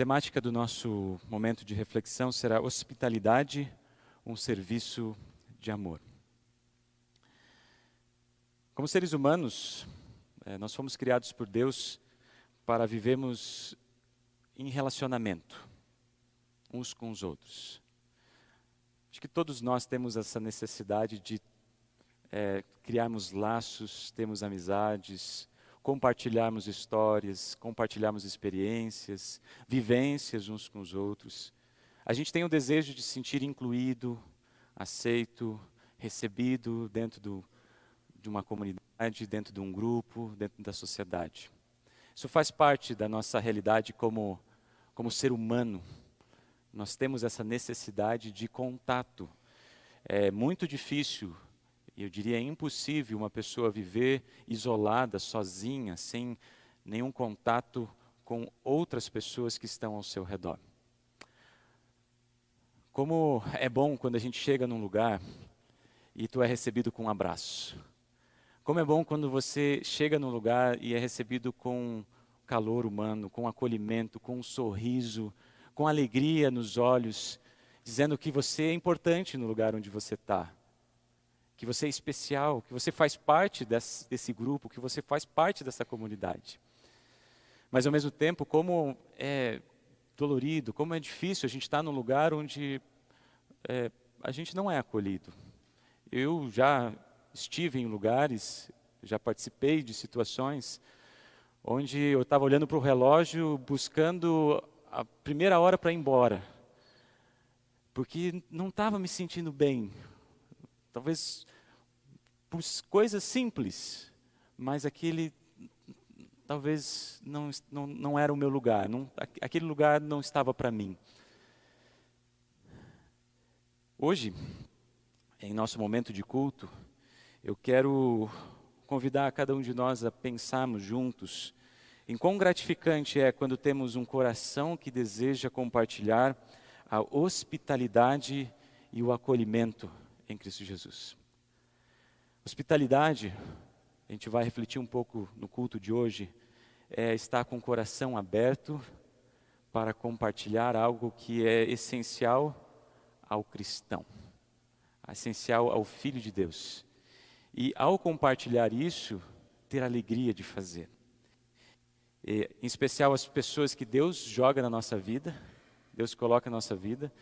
temática do nosso momento de reflexão será hospitalidade, um serviço de amor. Como seres humanos, eh, nós fomos criados por Deus para vivermos em relacionamento uns com os outros. Acho que todos nós temos essa necessidade de é, criarmos laços, termos amizades, compartilharmos histórias, compartilharmos experiências, vivências uns com os outros. A gente tem o desejo de se sentir incluído, aceito, recebido dentro do, de uma comunidade, dentro de um grupo, dentro da sociedade. Isso faz parte da nossa realidade como, como ser humano. Nós temos essa necessidade de contato. É muito difícil eu diria é impossível uma pessoa viver isolada, sozinha, sem nenhum contato com outras pessoas que estão ao seu redor. Como é bom quando a gente chega num lugar e tu é recebido com um abraço. Como é bom quando você chega num lugar e é recebido com calor humano, com acolhimento, com um sorriso, com alegria nos olhos, dizendo que você é importante no lugar onde você está que você é especial, que você faz parte desse, desse grupo, que você faz parte dessa comunidade. Mas ao mesmo tempo, como é dolorido, como é difícil a gente estar num lugar onde é, a gente não é acolhido. Eu já estive em lugares, já participei de situações onde eu estava olhando para o relógio buscando a primeira hora para ir embora, porque não estava me sentindo bem, Talvez por coisas simples, mas aquele talvez não, não, não era o meu lugar, não, aquele lugar não estava para mim. Hoje, em nosso momento de culto, eu quero convidar cada um de nós a pensarmos juntos em quão gratificante é quando temos um coração que deseja compartilhar a hospitalidade e o acolhimento em Cristo Jesus. Hospitalidade, a gente vai refletir um pouco no culto de hoje, é estar com o coração aberto para compartilhar algo que é essencial ao cristão, essencial ao Filho de Deus. E ao compartilhar isso, ter alegria de fazer. E, em especial as pessoas que Deus joga na nossa vida, Deus coloca na nossa vida,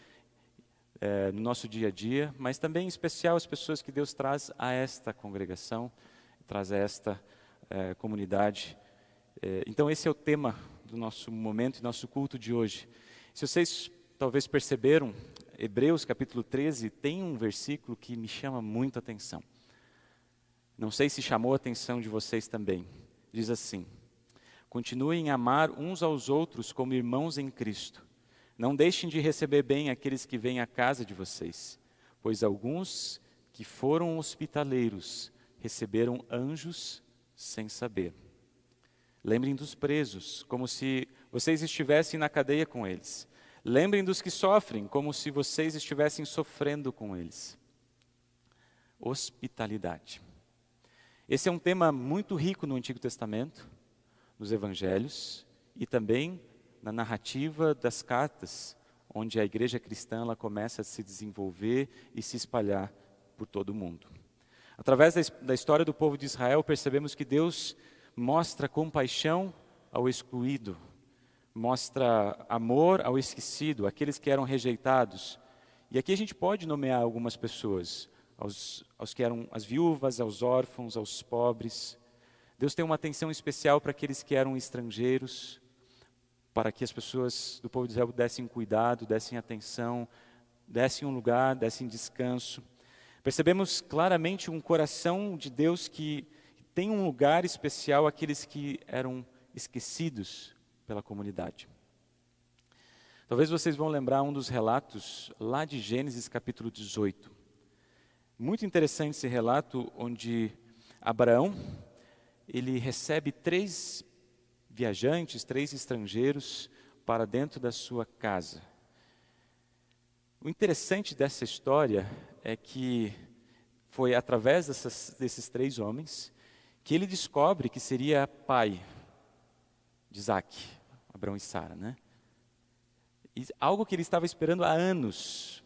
é, no nosso dia a dia, mas também em especial as pessoas que Deus traz a esta congregação, traz a esta é, comunidade. É, então, esse é o tema do nosso momento e nosso culto de hoje. Se vocês talvez perceberam, Hebreus capítulo 13 tem um versículo que me chama muita atenção. Não sei se chamou a atenção de vocês também. Diz assim: Continuem a amar uns aos outros como irmãos em Cristo. Não deixem de receber bem aqueles que vêm à casa de vocês, pois alguns que foram hospitaleiros receberam anjos sem saber. Lembrem dos presos, como se vocês estivessem na cadeia com eles. Lembrem dos que sofrem, como se vocês estivessem sofrendo com eles. Hospitalidade. Esse é um tema muito rico no Antigo Testamento, nos Evangelhos e também na narrativa das cartas, onde a igreja cristã ela começa a se desenvolver e se espalhar por todo o mundo. Através da história do povo de Israel, percebemos que Deus mostra compaixão ao excluído, mostra amor ao esquecido, aqueles que eram rejeitados. E aqui a gente pode nomear algumas pessoas, aos, aos que eram as viúvas, aos órfãos, aos pobres. Deus tem uma atenção especial para aqueles que eram estrangeiros, para que as pessoas do povo de Israel dessem cuidado, dessem atenção, dessem um lugar, dessem descanso. Percebemos claramente um coração de Deus que tem um lugar especial àqueles que eram esquecidos pela comunidade. Talvez vocês vão lembrar um dos relatos lá de Gênesis capítulo 18. Muito interessante esse relato onde Abraão ele recebe três viajantes, três estrangeiros, para dentro da sua casa. O interessante dessa história é que foi através dessas, desses três homens que ele descobre que seria pai de Isaac, Abraão e Sara, né? E algo que ele estava esperando há anos,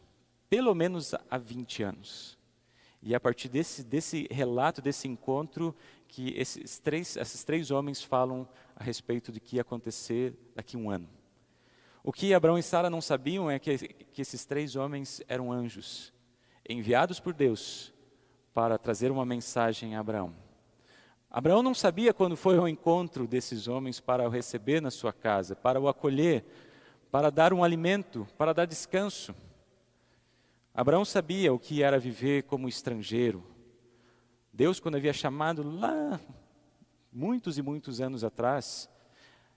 pelo menos há 20 anos. E a partir desse, desse relato, desse encontro, que esses três, esses três homens falam a respeito do que ia acontecer daqui a um ano. O que Abraão e Sara não sabiam é que, que esses três homens eram anjos, enviados por Deus para trazer uma mensagem a Abraão. Abraão não sabia quando foi ao encontro desses homens para o receber na sua casa, para o acolher, para dar um alimento, para dar descanso. Abraão sabia o que era viver como estrangeiro. Deus, quando havia chamado lá, muitos e muitos anos atrás,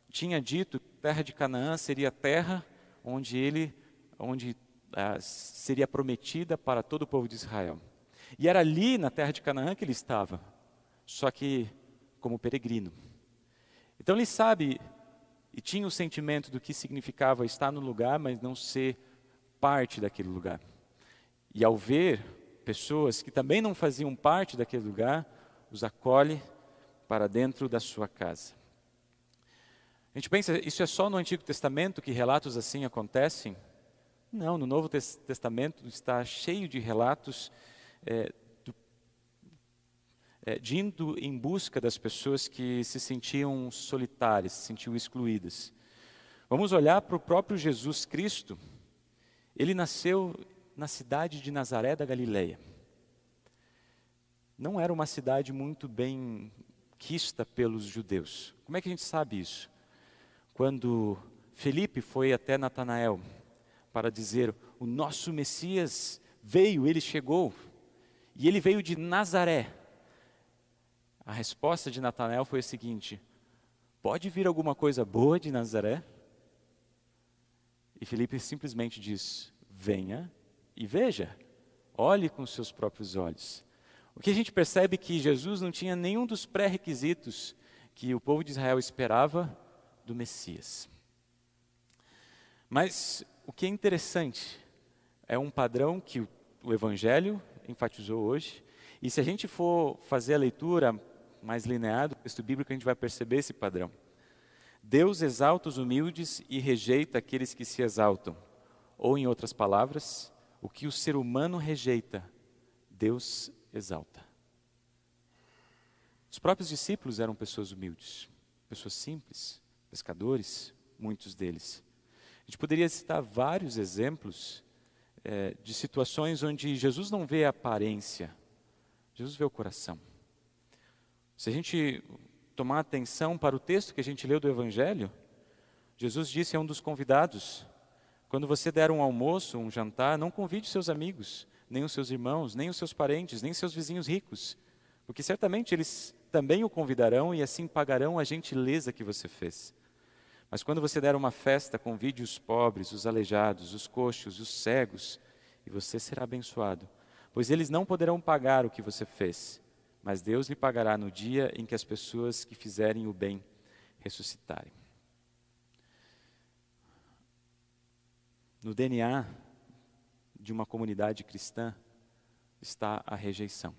tinha dito que a terra de Canaã seria a terra onde ele, onde ah, seria prometida para todo o povo de Israel. E era ali na terra de Canaã que ele estava, só que como peregrino. Então ele sabe e tinha o sentimento do que significava estar no lugar, mas não ser parte daquele lugar. E ao ver pessoas que também não faziam parte daquele lugar, os acolhe para dentro da sua casa. A gente pensa, isso é só no Antigo Testamento que relatos assim acontecem? Não, no Novo Testamento está cheio de relatos é, do, é, de indo em busca das pessoas que se sentiam solitárias, se sentiam excluídas. Vamos olhar para o próprio Jesus Cristo. Ele nasceu na cidade de Nazaré da Galileia. Não era uma cidade muito bem quista pelos judeus. Como é que a gente sabe isso? Quando Felipe foi até Natanael para dizer: O nosso Messias veio, ele chegou, e ele veio de Nazaré. A resposta de Natanael foi a seguinte: Pode vir alguma coisa boa de Nazaré? E Felipe simplesmente diz: Venha e veja, olhe com seus próprios olhos. O que a gente percebe é que Jesus não tinha nenhum dos pré-requisitos que o povo de Israel esperava do Messias. Mas o que é interessante é um padrão que o, Evangelho enfatizou hoje, e se a gente for fazer a leitura mais linear do texto bíblico, a gente vai perceber esse padrão. Deus exalta os humildes e rejeita aqueles que se exaltam. Ou, em outras palavras, o que o ser humano rejeita, Deus exalta. Os próprios discípulos eram pessoas humildes, pessoas simples, pescadores, muitos deles. A gente poderia citar vários exemplos é, de situações onde Jesus não vê a aparência, Jesus vê o coração. Se a gente tomar atenção para o texto que a gente leu do Evangelho, Jesus disse a um dos convidados: quando você der um almoço, um jantar, não convide seus amigos, nem os seus irmãos, nem os seus parentes, nem seus vizinhos ricos, porque certamente eles também o convidarão e assim pagarão a gentileza que você fez. Mas quando você der uma festa, convide os pobres, os aleijados, os coxos, os cegos, e você será abençoado, pois eles não poderão pagar o que você fez, mas Deus lhe pagará no dia em que as pessoas que fizerem o bem ressuscitarem. No DNA de uma comunidade cristã está a rejeição.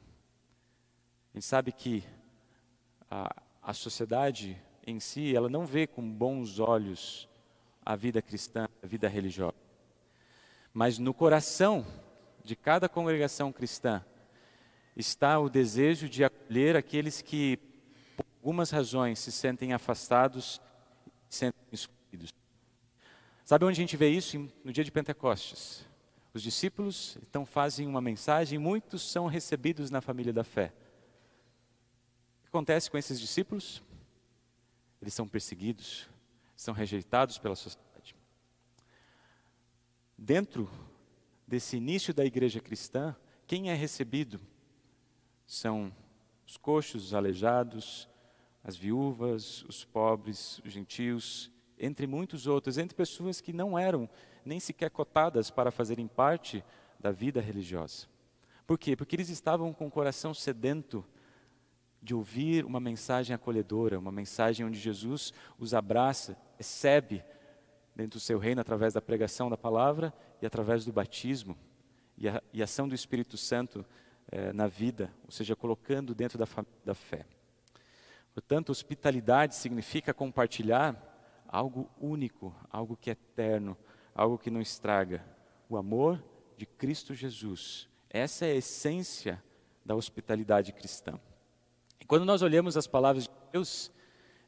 A gente sabe que a, a sociedade em si, ela não vê com bons olhos a vida cristã, a vida religiosa. Mas no coração de cada congregação cristã está o desejo de acolher aqueles que, por algumas razões, se sentem afastados, se sentem excluídos. Sabe onde a gente vê isso? No dia de Pentecostes. Os discípulos então fazem uma mensagem, muitos são recebidos na família da fé. O que acontece com esses discípulos? Eles são perseguidos, são rejeitados pela sociedade. Dentro desse início da igreja cristã, quem é recebido são os coxos, os aleijados, as viúvas, os pobres, os gentios, entre muitos outros, entre pessoas que não eram nem sequer cotadas para fazerem parte da vida religiosa. Por quê? Porque eles estavam com o coração sedento de ouvir uma mensagem acolhedora, uma mensagem onde Jesus os abraça, recebe dentro do seu reino através da pregação da palavra e através do batismo e a, e ação do Espírito Santo eh, na vida, ou seja, colocando dentro da, da fé. Portanto, hospitalidade significa compartilhar algo único, algo que é eterno, algo que não estraga, o amor de Cristo Jesus. Essa é a essência da hospitalidade cristã. E quando nós olhamos as palavras de Deus,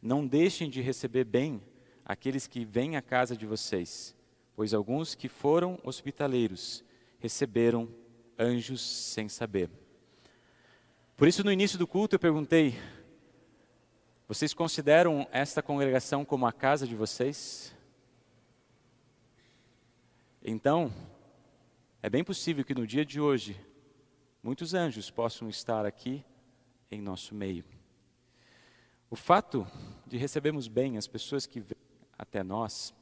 não deixem de receber bem aqueles que vêm à casa de vocês, pois alguns que foram hospitaleiros receberam anjos sem saber. Por isso, no início do culto, eu perguntei: vocês consideram esta congregação como a casa de vocês? Então, é bem possível que no dia de hoje, muitos anjos possam estar aqui em nosso meio. O fato de recebermos bem as pessoas que vêm até nós,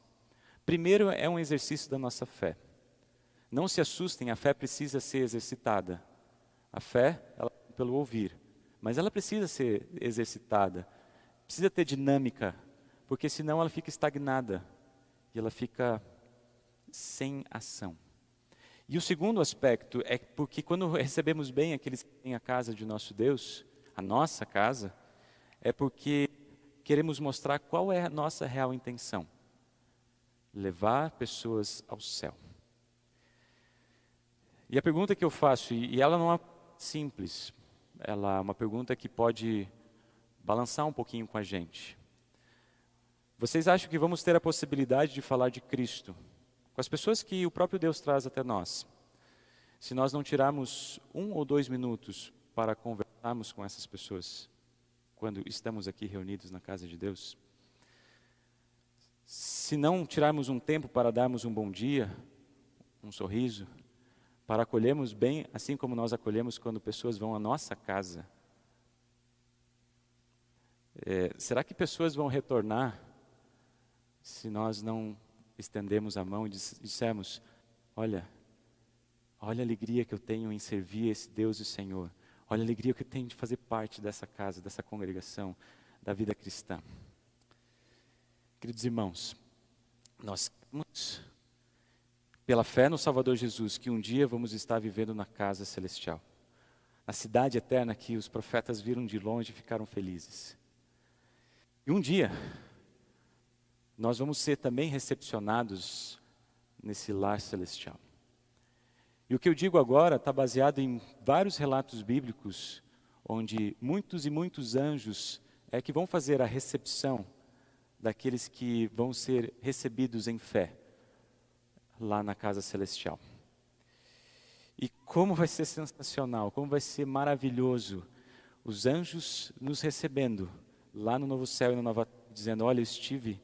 primeiro é um exercício da nossa fé. Não se assustem, a fé precisa ser exercitada. A fé, ela pelo ouvir, mas ela precisa ser exercitada. Precisa ter dinâmica, porque senão ela fica estagnada e ela fica sem ação. E o segundo aspecto é porque quando recebemos bem aqueles que têm a casa de nosso Deus, a nossa casa, é porque queremos mostrar qual é a nossa real intenção: levar pessoas ao céu. E a pergunta que eu faço, e ela não é simples, ela é uma pergunta que pode balançar um pouquinho com a gente. Vocês acham que vamos ter a possibilidade de falar de Cristo com as pessoas que o próprio Deus traz até nós. Se nós não tirarmos um ou dois minutos para conversarmos com essas pessoas, quando estamos aqui reunidos na casa de Deus, se não tirarmos um tempo para darmos um bom dia, um sorriso, para acolhermos bem, assim como nós acolhemos quando pessoas vão à nossa casa, é, será que pessoas vão retornar se nós não estendemos a mão e dissemos: Olha, olha a alegria que eu tenho em servir esse Deus e Senhor. Olha a alegria que eu tenho de fazer parte dessa casa, dessa congregação, da vida cristã. Queridos irmãos, nós temos, pela fé no Salvador Jesus, que um dia vamos estar vivendo na casa celestial, na cidade eterna que os profetas viram de longe e ficaram felizes. E um dia, nós vamos ser também recepcionados nesse lar celestial. E o que eu digo agora está baseado em vários relatos bíblicos, onde muitos e muitos anjos é que vão fazer a recepção daqueles que vão ser recebidos em fé lá na casa celestial. E como vai ser sensacional, como vai ser maravilhoso os anjos nos recebendo lá no novo céu e na nova dizendo: "Olha, eu estive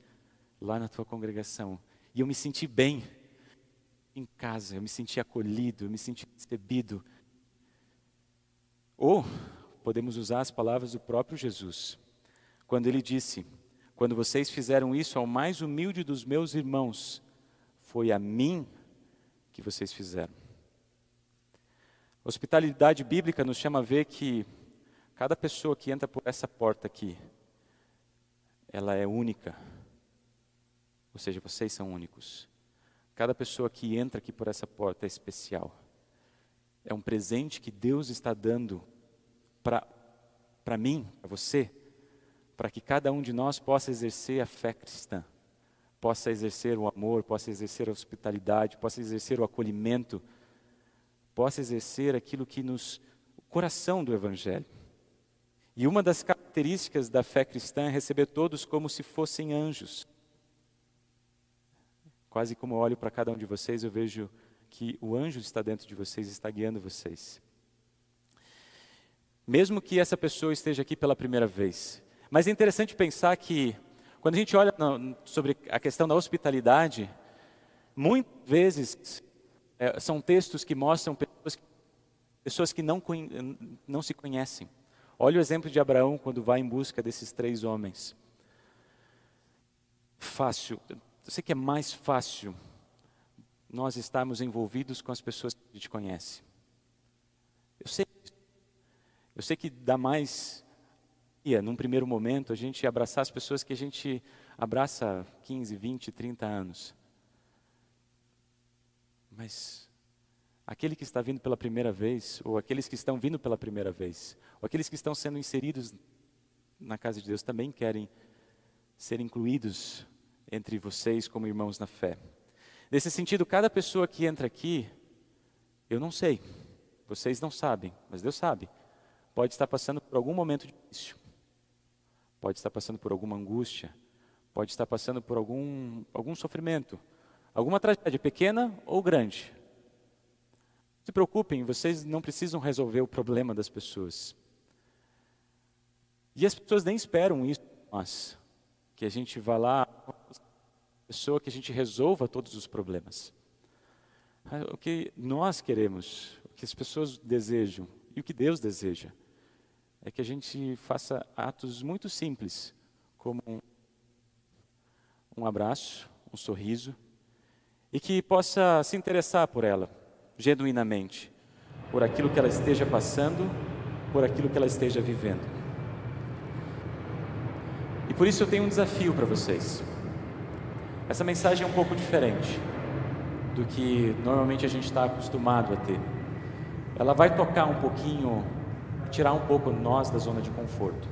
lá na tua congregação. E eu me senti bem em casa, eu me senti acolhido, eu me senti recebido. Ou podemos usar as palavras do próprio Jesus, quando ele disse: Quando vocês fizeram isso ao mais humilde dos meus irmãos, foi a mim que vocês fizeram. Hospitalidade bíblica nos chama a ver que cada pessoa que entra por essa porta aqui, ela é única ou seja, vocês são únicos. Cada pessoa que entra aqui por essa porta é especial. É um presente que Deus está dando para mim, para você, para que cada um de nós possa exercer a fé cristã, possa exercer o amor, possa exercer a hospitalidade, possa exercer o acolhimento, possa exercer aquilo que nos. o coração do Evangelho. E uma das características da fé cristã é receber todos como se fossem anjos. Quase como olho para cada um de vocês, eu vejo que o anjo está dentro de vocês, está guiando vocês. Mesmo que essa pessoa esteja aqui pela primeira vez. Mas é interessante pensar que, quando a gente olha sobre a questão da hospitalidade, muitas vezes é, são textos que mostram pessoas, pessoas que não, não se conhecem. Olha o exemplo de Abraão quando vai em busca desses três homens. Fácil, eu sei que é mais fácil nós estarmos envolvidos com as pessoas que a gente conhece. Eu sei, eu sei que dá mais, num primeiro momento, a gente abraçar as pessoas que a gente abraça há 15, 20, 30 anos. Mas aquele que está vindo pela primeira vez, ou aqueles que estão vindo pela primeira vez, ou aqueles que estão sendo inseridos na casa de Deus também querem ser incluídos entre vocês como irmãos na fé. Nesse sentido, cada pessoa que entra aqui, eu não sei, vocês não sabem, mas Deus sabe, pode estar passando por algum momento difícil, pode estar passando por alguma angústia, pode estar passando por algum, algum sofrimento, alguma tragédia, pequena ou grande. Se preocupem, vocês não precisam resolver o problema das pessoas. E as pessoas nem esperam isso de nós, que a gente vá lá, pessoa que a gente resolva todos os problemas. O que nós queremos, o que as pessoas desejam e o que Deus deseja, é que a gente faça atos muito simples, como um abraço, um sorriso, e que possa se interessar por ela, genuinamente, por aquilo que ela esteja passando, por aquilo que ela esteja vivendo. E por isso eu tenho um desafio para vocês. Essa mensagem é um pouco diferente do que normalmente a gente está acostumado a ter. Ela vai tocar um pouquinho, tirar um pouco nós da zona de conforto.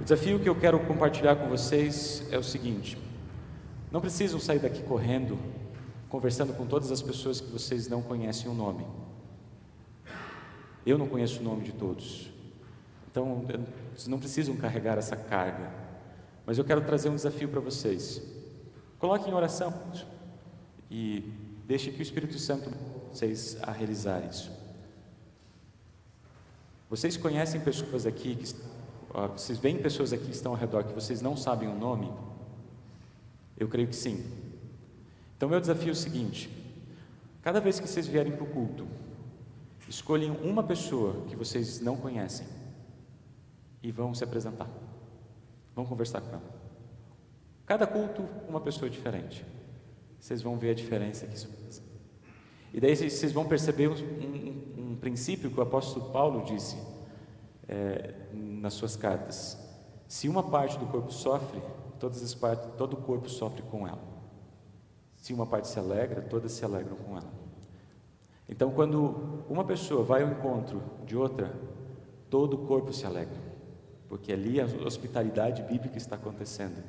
O desafio que eu quero compartilhar com vocês é o seguinte: não precisam sair daqui correndo, conversando com todas as pessoas que vocês não conhecem o nome. Eu não conheço o nome de todos. Então, vocês não precisam carregar essa carga. Mas eu quero trazer um desafio para vocês. Coloque em oração e deixe que o Espírito Santo vocês a realizar isso. Vocês conhecem pessoas aqui que vocês veem pessoas aqui que estão ao redor que vocês não sabem o nome? Eu creio que sim. Então meu desafio é o seguinte: cada vez que vocês vierem para o culto, escolhem uma pessoa que vocês não conhecem e vão se apresentar. Vão conversar com ela. Cada culto, uma pessoa diferente. Vocês vão ver a diferença que isso faz. E daí vocês vão perceber um, um, um princípio que o apóstolo Paulo disse é, nas suas cartas. Se uma parte do corpo sofre, todas as partes, todo o corpo sofre com ela. Se uma parte se alegra, todas se alegram com ela. Então, quando uma pessoa vai ao encontro de outra, todo o corpo se alegra, porque ali a hospitalidade bíblica está acontecendo.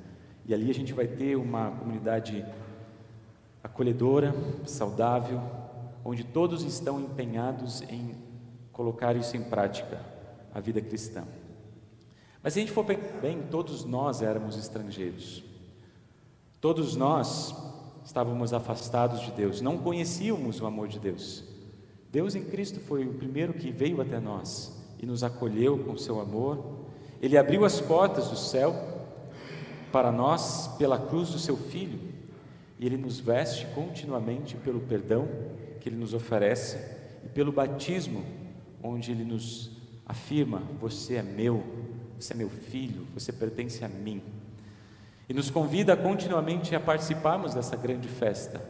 E ali a gente vai ter uma comunidade acolhedora, saudável, onde todos estão empenhados em colocar isso em prática, a vida cristã. Mas se a gente for bem, todos nós éramos estrangeiros. Todos nós estávamos afastados de Deus, não conhecíamos o amor de Deus. Deus em Cristo foi o primeiro que veio até nós e nos acolheu com seu amor. Ele abriu as portas do céu para nós pela cruz do seu filho, e ele nos veste continuamente pelo perdão que ele nos oferece e pelo batismo, onde ele nos afirma: Você é meu, você é meu filho, você pertence a mim. E nos convida continuamente a participarmos dessa grande festa,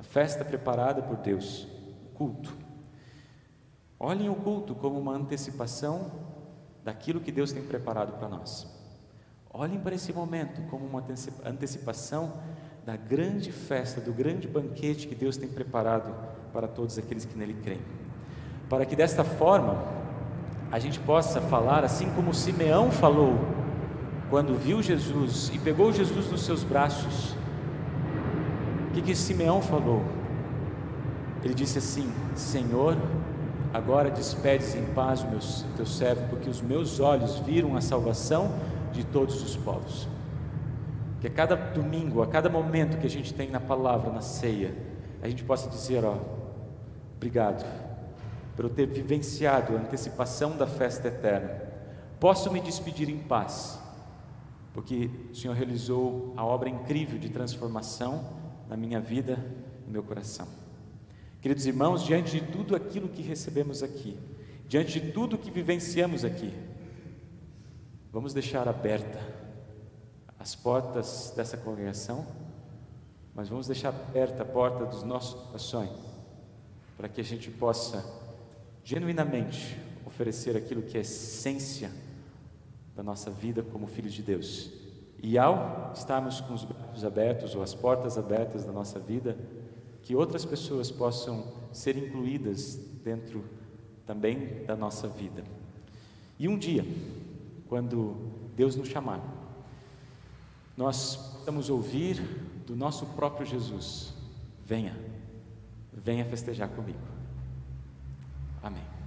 a festa preparada por Deus, o culto. Olhem o culto como uma antecipação daquilo que Deus tem preparado para nós. Olhem para esse momento como uma antecipação da grande festa, do grande banquete que Deus tem preparado para todos aqueles que nele creem. Para que desta forma a gente possa falar assim como Simeão falou quando viu Jesus e pegou Jesus nos seus braços. O que, que Simeão falou? Ele disse assim: Senhor, agora despedes em paz o meu, teu servo, porque os meus olhos viram a salvação de todos os povos. Que a cada domingo, a cada momento que a gente tem na palavra, na ceia, a gente possa dizer: Ó, obrigado por eu ter vivenciado a antecipação da festa eterna. Posso me despedir em paz, porque o Senhor realizou a obra incrível de transformação na minha vida, no meu coração. Queridos irmãos, diante de tudo aquilo que recebemos aqui, diante de tudo que vivenciamos aqui, Vamos deixar aberta as portas dessa congregação, mas vamos deixar aberta a porta dos nossos corações, para que a gente possa genuinamente oferecer aquilo que é essência da nossa vida como filhos de Deus. E ao estarmos com os braços abertos ou as portas abertas da nossa vida, que outras pessoas possam ser incluídas dentro também da nossa vida. E um dia, quando Deus nos chamar, nós vamos ouvir do nosso próprio Jesus: venha, venha festejar comigo. Amém.